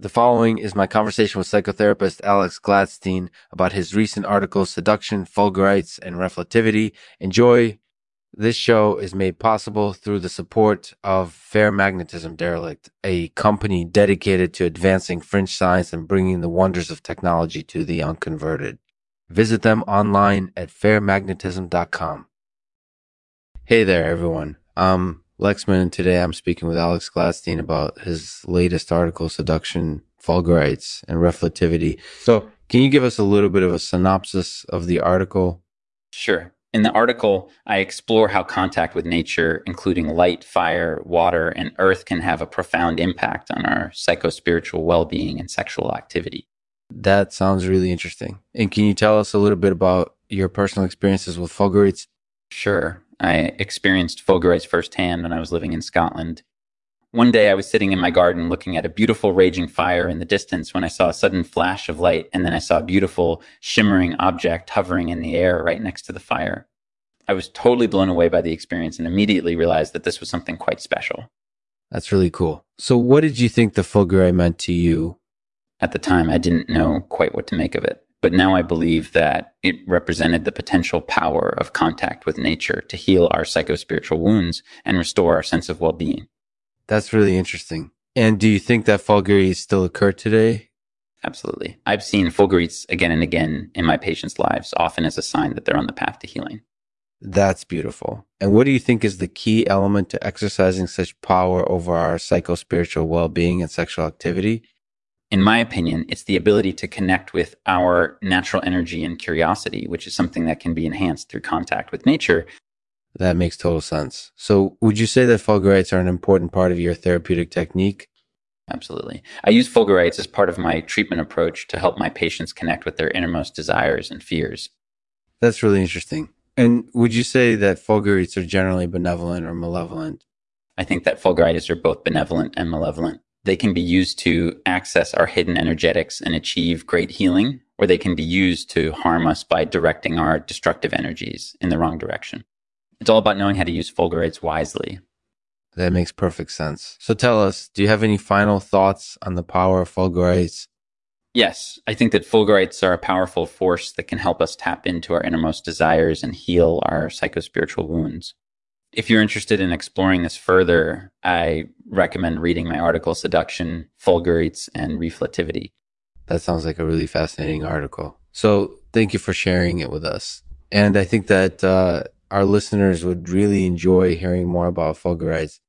The following is my conversation with psychotherapist Alex Gladstein about his recent article, Seduction, Fulgurites, and Reflectivity. Enjoy. This show is made possible through the support of Fair Magnetism Derelict, a company dedicated to advancing fringe science and bringing the wonders of technology to the unconverted. Visit them online at fairmagnetism.com. Hey there, everyone. I'm Lexman, and today I'm speaking with Alex Gladstein about his latest article, Seduction, Fulgurites, and Reflectivity. So, can you give us a little bit of a synopsis of the article? Sure. In the article, I explore how contact with nature, including light, fire, water, and earth, can have a profound impact on our psychospiritual well being and sexual activity. That sounds really interesting. And can you tell us a little bit about your personal experiences with fulgurites? Sure. I experienced fulgurites firsthand when I was living in Scotland. One day I was sitting in my garden looking at a beautiful raging fire in the distance when I saw a sudden flash of light, and then I saw a beautiful shimmering object hovering in the air right next to the fire. I was totally blown away by the experience and immediately realized that this was something quite special. That's really cool. So, what did you think the fulgurite meant to you? At the time, I didn't know quite what to make of it. But now I believe that it represented the potential power of contact with nature to heal our psychospiritual wounds and restore our sense of well being. That's really interesting. And do you think that fulgurites still occur today? Absolutely. I've seen fulgurites again and again in my patients' lives, often as a sign that they're on the path to healing. That's beautiful. And what do you think is the key element to exercising such power over our psychospiritual well being and sexual activity? In my opinion, it's the ability to connect with our natural energy and curiosity, which is something that can be enhanced through contact with nature. That makes total sense. So, would you say that fulgurites are an important part of your therapeutic technique? Absolutely. I use fulgurites as part of my treatment approach to help my patients connect with their innermost desires and fears. That's really interesting. And would you say that fulgurites are generally benevolent or malevolent? I think that fulgurites are both benevolent and malevolent. They can be used to access our hidden energetics and achieve great healing, or they can be used to harm us by directing our destructive energies in the wrong direction. It's all about knowing how to use fulgurites wisely. That makes perfect sense. So tell us, do you have any final thoughts on the power of fulgurites? Yes, I think that fulgurites are a powerful force that can help us tap into our innermost desires and heal our psychospiritual wounds. If you're interested in exploring this further, I recommend reading my article, Seduction, Fulgurites, and Reflectivity. That sounds like a really fascinating article. So thank you for sharing it with us. And I think that uh, our listeners would really enjoy hearing more about fulgurites.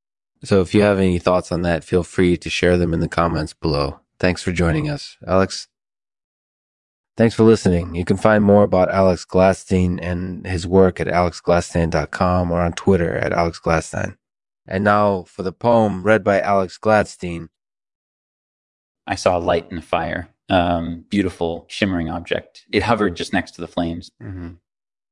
So if you have any thoughts on that, feel free to share them in the comments below. Thanks for joining us. Alex? Thanks for listening. You can find more about Alex Gladstein and his work at alexgladstein.com or on Twitter at alexgladstein. And now for the poem read by Alex Gladstein. I saw a light in the fire, um, beautiful shimmering object. It hovered just next to the flames. Mm-hmm.